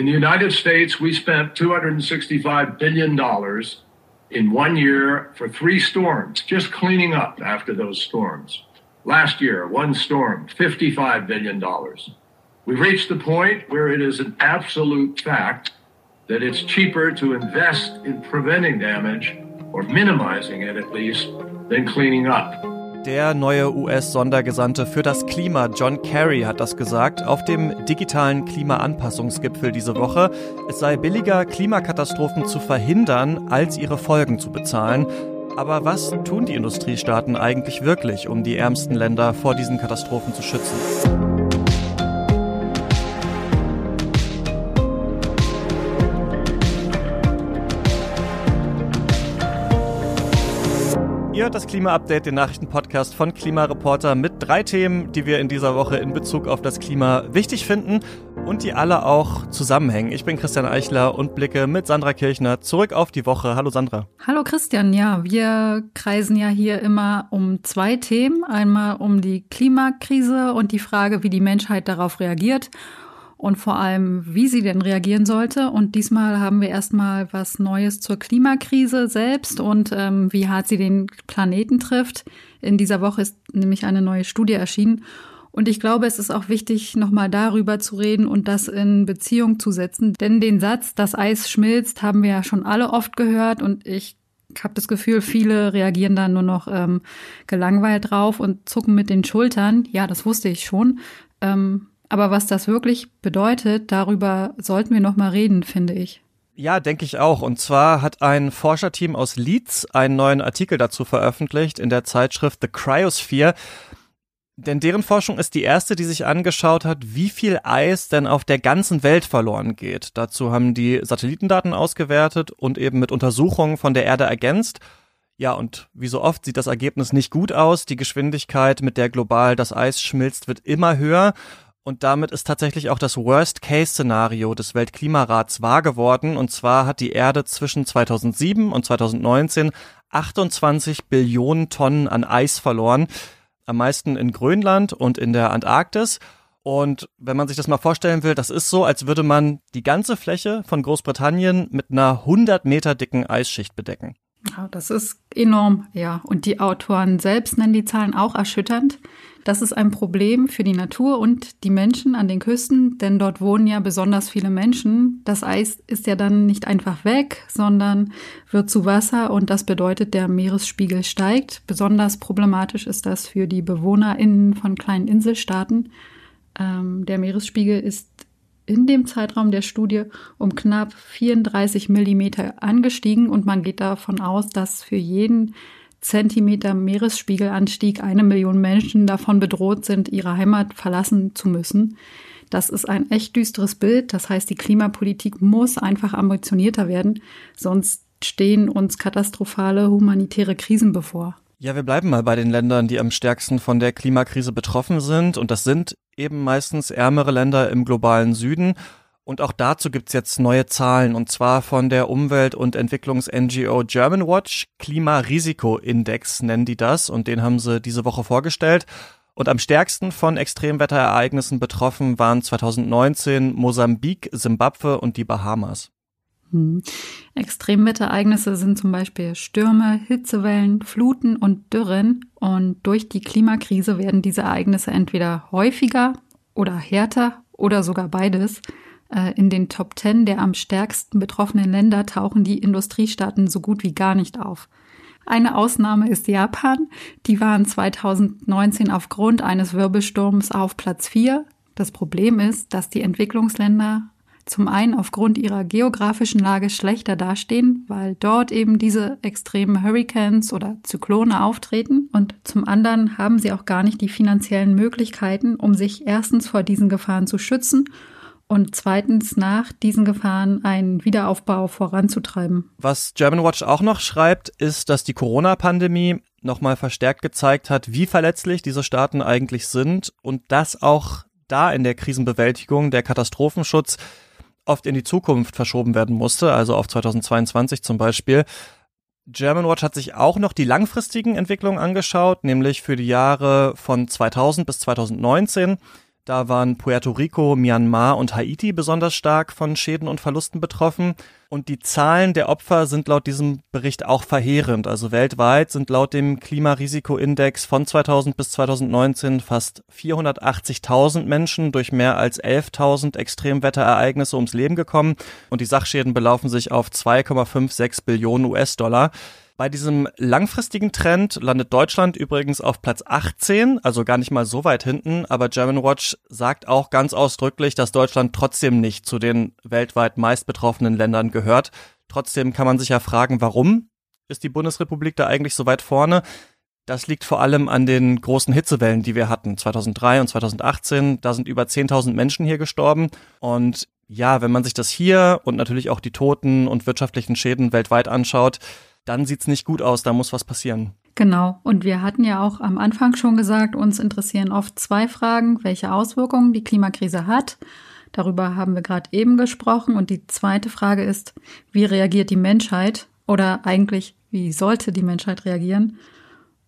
In the United States, we spent $265 billion in one year for three storms, just cleaning up after those storms. Last year, one storm, $55 billion. We've reached the point where it is an absolute fact that it's cheaper to invest in preventing damage, or minimizing it at least, than cleaning up. Der neue US-Sondergesandte für das Klima, John Kerry, hat das gesagt auf dem digitalen Klimaanpassungsgipfel diese Woche. Es sei billiger, Klimakatastrophen zu verhindern, als ihre Folgen zu bezahlen. Aber was tun die Industriestaaten eigentlich wirklich, um die ärmsten Länder vor diesen Katastrophen zu schützen? Ihr hört das Klima-Update, den Nachrichtenpodcast von Klimareporter mit drei Themen, die wir in dieser Woche in Bezug auf das Klima wichtig finden und die alle auch zusammenhängen. Ich bin Christian Eichler und blicke mit Sandra Kirchner zurück auf die Woche. Hallo Sandra. Hallo Christian, ja, wir kreisen ja hier immer um zwei Themen. Einmal um die Klimakrise und die Frage, wie die Menschheit darauf reagiert und vor allem, wie sie denn reagieren sollte. Und diesmal haben wir erstmal was Neues zur Klimakrise selbst und ähm, wie hart sie den Planeten trifft. In dieser Woche ist nämlich eine neue Studie erschienen. Und ich glaube, es ist auch wichtig, nochmal darüber zu reden und das in Beziehung zu setzen. Denn den Satz, das Eis schmilzt, haben wir ja schon alle oft gehört und ich habe das Gefühl, viele reagieren da nur noch ähm, gelangweilt drauf und zucken mit den Schultern. Ja, das wusste ich schon. Ähm, aber was das wirklich bedeutet, darüber sollten wir noch mal reden, finde ich. Ja, denke ich auch. Und zwar hat ein Forscherteam aus Leeds einen neuen Artikel dazu veröffentlicht in der Zeitschrift The Cryosphere. Denn deren Forschung ist die erste, die sich angeschaut hat, wie viel Eis denn auf der ganzen Welt verloren geht. Dazu haben die Satellitendaten ausgewertet und eben mit Untersuchungen von der Erde ergänzt. Ja, und wie so oft sieht das Ergebnis nicht gut aus. Die Geschwindigkeit, mit der global das Eis schmilzt, wird immer höher. Und damit ist tatsächlich auch das Worst-Case-Szenario des Weltklimarats wahr geworden. Und zwar hat die Erde zwischen 2007 und 2019 28 Billionen Tonnen an Eis verloren. Am meisten in Grönland und in der Antarktis. Und wenn man sich das mal vorstellen will, das ist so, als würde man die ganze Fläche von Großbritannien mit einer 100 Meter dicken Eisschicht bedecken. Ja, das ist enorm, ja. Und die Autoren selbst nennen die Zahlen auch erschütternd. Das ist ein Problem für die Natur und die Menschen an den Küsten, denn dort wohnen ja besonders viele Menschen. Das Eis ist ja dann nicht einfach weg, sondern wird zu Wasser und das bedeutet, der Meeresspiegel steigt. Besonders problematisch ist das für die BewohnerInnen von kleinen Inselstaaten. Ähm, der Meeresspiegel ist in dem Zeitraum der Studie um knapp 34 Millimeter angestiegen und man geht davon aus, dass für jeden Zentimeter Meeresspiegelanstieg eine Million Menschen davon bedroht sind, ihre Heimat verlassen zu müssen. Das ist ein echt düsteres Bild. Das heißt, die Klimapolitik muss einfach ambitionierter werden, sonst stehen uns katastrophale humanitäre Krisen bevor. Ja, wir bleiben mal bei den Ländern, die am stärksten von der Klimakrise betroffen sind. Und das sind eben meistens ärmere Länder im globalen Süden. Und auch dazu gibt's jetzt neue Zahlen, und zwar von der Umwelt- und Entwicklungs-NGO German Watch. Klimarisikoindex nennen die das, und den haben sie diese Woche vorgestellt. Und am stärksten von Extremwetterereignissen betroffen waren 2019 Mosambik, Simbabwe und die Bahamas. Hm. Extremwetterereignisse sind zum Beispiel Stürme, Hitzewellen, Fluten und Dürren. Und durch die Klimakrise werden diese Ereignisse entweder häufiger oder härter oder sogar beides. Äh, in den Top Ten der am stärksten betroffenen Länder tauchen die Industriestaaten so gut wie gar nicht auf. Eine Ausnahme ist Japan. Die waren 2019 aufgrund eines Wirbelsturms auf Platz 4. Das Problem ist, dass die Entwicklungsländer zum einen aufgrund ihrer geografischen Lage schlechter dastehen, weil dort eben diese extremen Hurricanes oder Zyklone auftreten und zum anderen haben sie auch gar nicht die finanziellen Möglichkeiten, um sich erstens vor diesen Gefahren zu schützen und zweitens nach diesen Gefahren einen Wiederaufbau voranzutreiben. Was Germanwatch auch noch schreibt, ist, dass die Corona-Pandemie nochmal verstärkt gezeigt hat, wie verletzlich diese Staaten eigentlich sind und dass auch da in der Krisenbewältigung der Katastrophenschutz oft in die Zukunft verschoben werden musste, also auf 2022 zum Beispiel. Germanwatch hat sich auch noch die langfristigen Entwicklungen angeschaut, nämlich für die Jahre von 2000 bis 2019. Da waren Puerto Rico, Myanmar und Haiti besonders stark von Schäden und Verlusten betroffen. Und die Zahlen der Opfer sind laut diesem Bericht auch verheerend. Also weltweit sind laut dem Klimarisikoindex von 2000 bis 2019 fast 480.000 Menschen durch mehr als 11.000 Extremwetterereignisse ums Leben gekommen. Und die Sachschäden belaufen sich auf 2,56 Billionen US-Dollar. Bei diesem langfristigen Trend landet Deutschland übrigens auf Platz 18, also gar nicht mal so weit hinten, aber Germanwatch sagt auch ganz ausdrücklich, dass Deutschland trotzdem nicht zu den weltweit meist betroffenen Ländern gehört. Trotzdem kann man sich ja fragen, warum ist die Bundesrepublik da eigentlich so weit vorne? Das liegt vor allem an den großen Hitzewellen, die wir hatten, 2003 und 2018. Da sind über 10.000 Menschen hier gestorben. Und ja, wenn man sich das hier und natürlich auch die Toten und wirtschaftlichen Schäden weltweit anschaut, dann sieht's nicht gut aus, da muss was passieren. Genau, und wir hatten ja auch am Anfang schon gesagt, uns interessieren oft zwei Fragen, welche Auswirkungen die Klimakrise hat. Darüber haben wir gerade eben gesprochen. Und die zweite Frage ist, wie reagiert die Menschheit oder eigentlich, wie sollte die Menschheit reagieren?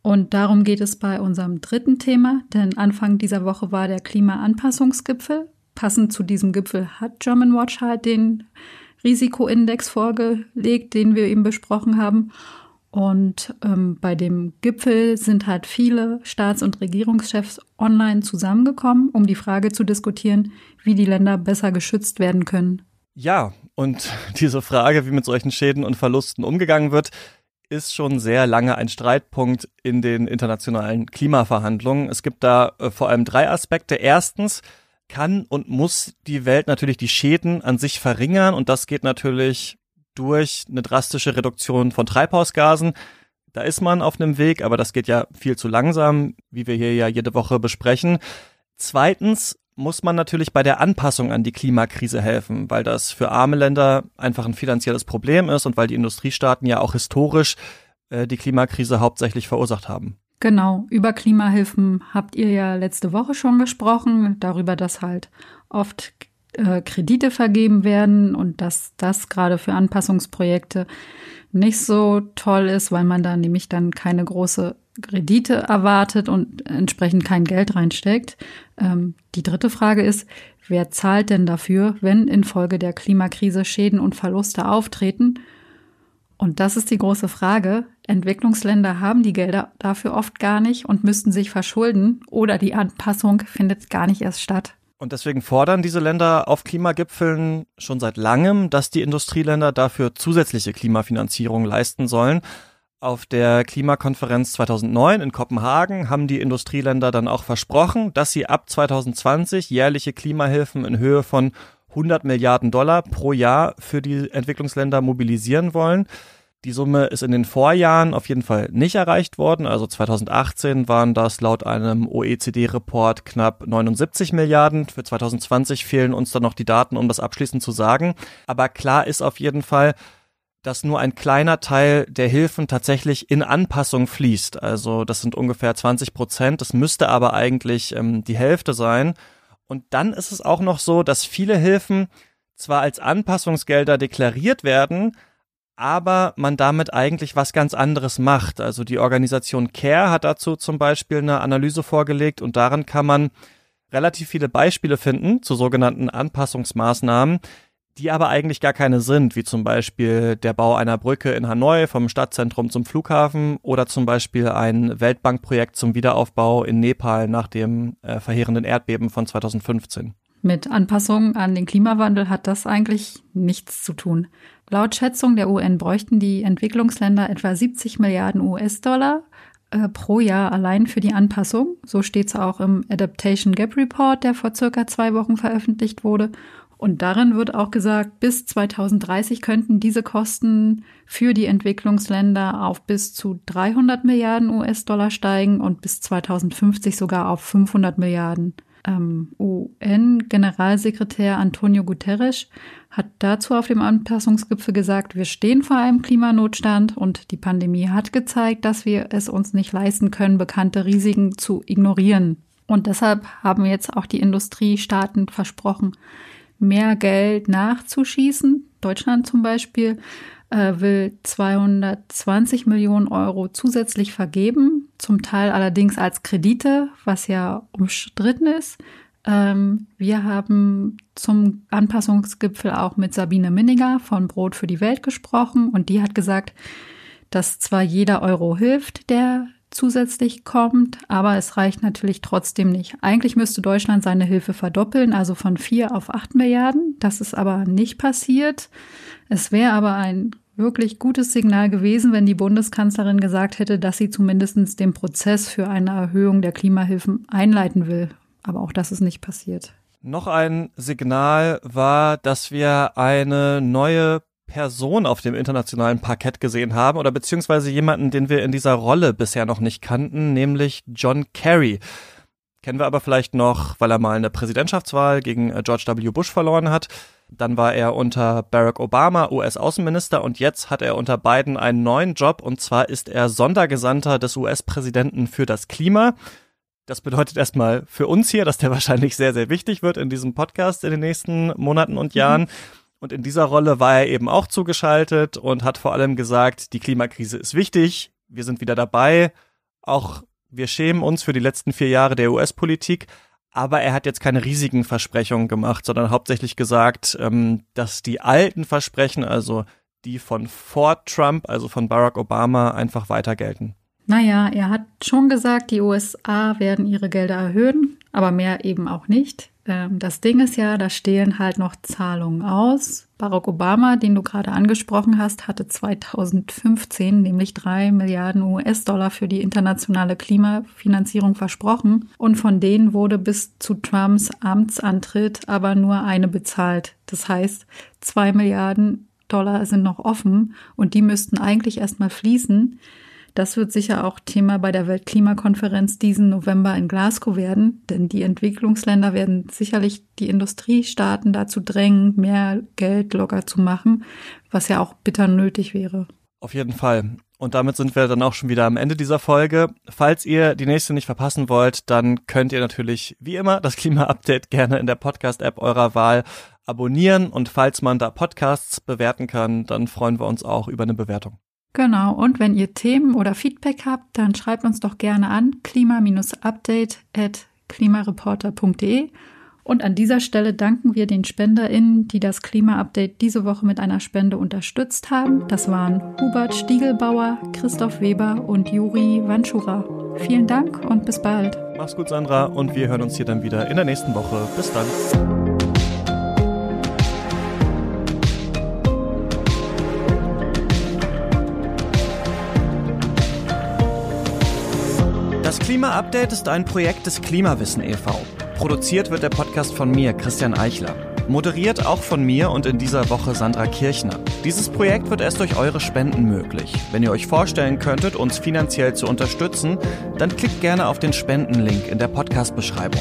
Und darum geht es bei unserem dritten Thema, denn Anfang dieser Woche war der Klimaanpassungsgipfel. Passend zu diesem Gipfel hat German Watch halt den Risikoindex vorgelegt, den wir eben besprochen haben. Und ähm, bei dem Gipfel sind halt viele Staats- und Regierungschefs online zusammengekommen, um die Frage zu diskutieren, wie die Länder besser geschützt werden können. Ja, und diese Frage, wie mit solchen Schäden und Verlusten umgegangen wird, ist schon sehr lange ein Streitpunkt in den internationalen Klimaverhandlungen. Es gibt da äh, vor allem drei Aspekte. Erstens, kann und muss die Welt natürlich die Schäden an sich verringern und das geht natürlich durch eine drastische Reduktion von Treibhausgasen. Da ist man auf einem Weg, aber das geht ja viel zu langsam, wie wir hier ja jede Woche besprechen. Zweitens muss man natürlich bei der Anpassung an die Klimakrise helfen, weil das für arme Länder einfach ein finanzielles Problem ist und weil die Industriestaaten ja auch historisch äh, die Klimakrise hauptsächlich verursacht haben. Genau, über Klimahilfen habt ihr ja letzte Woche schon gesprochen, darüber, dass halt oft äh, Kredite vergeben werden und dass das gerade für Anpassungsprojekte nicht so toll ist, weil man da nämlich dann keine große Kredite erwartet und entsprechend kein Geld reinsteckt. Ähm, die dritte Frage ist, wer zahlt denn dafür, wenn infolge der Klimakrise Schäden und Verluste auftreten? Und das ist die große Frage. Entwicklungsländer haben die Gelder dafür oft gar nicht und müssten sich verschulden oder die Anpassung findet gar nicht erst statt. Und deswegen fordern diese Länder auf Klimagipfeln schon seit langem, dass die Industrieländer dafür zusätzliche Klimafinanzierung leisten sollen. Auf der Klimakonferenz 2009 in Kopenhagen haben die Industrieländer dann auch versprochen, dass sie ab 2020 jährliche Klimahilfen in Höhe von 100 Milliarden Dollar pro Jahr für die Entwicklungsländer mobilisieren wollen. Die Summe ist in den Vorjahren auf jeden Fall nicht erreicht worden. Also 2018 waren das laut einem OECD-Report knapp 79 Milliarden. Für 2020 fehlen uns dann noch die Daten, um das abschließend zu sagen. Aber klar ist auf jeden Fall, dass nur ein kleiner Teil der Hilfen tatsächlich in Anpassung fließt. Also das sind ungefähr 20 Prozent. Das müsste aber eigentlich ähm, die Hälfte sein. Und dann ist es auch noch so, dass viele Hilfen zwar als Anpassungsgelder deklariert werden, aber man damit eigentlich was ganz anderes macht. Also die Organisation CARE hat dazu zum Beispiel eine Analyse vorgelegt und darin kann man relativ viele Beispiele finden zu sogenannten Anpassungsmaßnahmen, die aber eigentlich gar keine sind, wie zum Beispiel der Bau einer Brücke in Hanoi vom Stadtzentrum zum Flughafen oder zum Beispiel ein Weltbankprojekt zum Wiederaufbau in Nepal nach dem äh, verheerenden Erdbeben von 2015. Mit Anpassungen an den Klimawandel hat das eigentlich nichts zu tun. Laut Schätzung der UN bräuchten die Entwicklungsländer etwa 70 Milliarden US-Dollar äh, pro Jahr allein für die Anpassung. So steht es auch im Adaptation Gap Report, der vor circa zwei Wochen veröffentlicht wurde. Und darin wird auch gesagt, bis 2030 könnten diese Kosten für die Entwicklungsländer auf bis zu 300 Milliarden US-Dollar steigen und bis 2050 sogar auf 500 Milliarden. Ähm, UN-Generalsekretär Antonio Guterres hat dazu auf dem Anpassungsgipfel gesagt, wir stehen vor einem Klimanotstand und die Pandemie hat gezeigt, dass wir es uns nicht leisten können, bekannte Risiken zu ignorieren. Und deshalb haben jetzt auch die Industriestaaten versprochen, mehr Geld nachzuschießen. Deutschland zum Beispiel äh, will 220 Millionen Euro zusätzlich vergeben, zum Teil allerdings als Kredite, was ja umstritten ist. Ähm, wir haben zum Anpassungsgipfel auch mit Sabine Minniger von Brot für die Welt gesprochen und die hat gesagt, dass zwar jeder Euro hilft, der zusätzlich kommt, aber es reicht natürlich trotzdem nicht. Eigentlich müsste Deutschland seine Hilfe verdoppeln, also von vier auf acht Milliarden. Das ist aber nicht passiert. Es wäre aber ein wirklich gutes Signal gewesen, wenn die Bundeskanzlerin gesagt hätte, dass sie zumindest den Prozess für eine Erhöhung der Klimahilfen einleiten will. Aber auch das ist nicht passiert. Noch ein Signal war, dass wir eine neue Person auf dem internationalen Parkett gesehen haben oder beziehungsweise jemanden, den wir in dieser Rolle bisher noch nicht kannten, nämlich John Kerry. Kennen wir aber vielleicht noch, weil er mal eine Präsidentschaftswahl gegen äh, George W. Bush verloren hat. Dann war er unter Barack Obama US-Außenminister und jetzt hat er unter Biden einen neuen Job und zwar ist er Sondergesandter des US-Präsidenten für das Klima. Das bedeutet erstmal für uns hier, dass der wahrscheinlich sehr, sehr wichtig wird in diesem Podcast in den nächsten Monaten und Jahren. Mhm. Und in dieser Rolle war er eben auch zugeschaltet und hat vor allem gesagt, die Klimakrise ist wichtig, wir sind wieder dabei, auch wir schämen uns für die letzten vier Jahre der US-Politik, aber er hat jetzt keine riesigen Versprechungen gemacht, sondern hauptsächlich gesagt, ähm, dass die alten Versprechen, also die von vor Trump, also von Barack Obama, einfach weiter gelten. Naja, er hat schon gesagt, die USA werden ihre Gelder erhöhen, aber mehr eben auch nicht. Ähm, das Ding ist ja, da stehen halt noch Zahlungen aus. Barack Obama, den du gerade angesprochen hast, hatte 2015 nämlich drei Milliarden US-Dollar für die internationale Klimafinanzierung versprochen und von denen wurde bis zu Trumps Amtsantritt aber nur eine bezahlt. Das heißt, zwei Milliarden Dollar sind noch offen und die müssten eigentlich erstmal fließen. Das wird sicher auch Thema bei der Weltklimakonferenz diesen November in Glasgow werden, denn die Entwicklungsländer werden sicherlich die Industriestaaten dazu drängen, mehr Geld locker zu machen, was ja auch bitter nötig wäre. Auf jeden Fall. Und damit sind wir dann auch schon wieder am Ende dieser Folge. Falls ihr die nächste nicht verpassen wollt, dann könnt ihr natürlich wie immer das Klima-Update gerne in der Podcast-App eurer Wahl abonnieren. Und falls man da Podcasts bewerten kann, dann freuen wir uns auch über eine Bewertung. Genau, und wenn ihr Themen oder Feedback habt, dann schreibt uns doch gerne an klima-update. Und an dieser Stelle danken wir den SpenderInnen, die das Klima-Update diese Woche mit einer Spende unterstützt haben. Das waren Hubert Stiegelbauer, Christoph Weber und Juri Wanschura. Vielen Dank und bis bald. Mach's gut, Sandra, und wir hören uns hier dann wieder in der nächsten Woche. Bis dann. Das Klima-Update ist ein Projekt des Klimawissen e.V. Produziert wird der Podcast von mir, Christian Eichler. Moderiert auch von mir und in dieser Woche Sandra Kirchner. Dieses Projekt wird erst durch eure Spenden möglich. Wenn ihr euch vorstellen könntet, uns finanziell zu unterstützen, dann klickt gerne auf den Spendenlink in der Podcast-Beschreibung.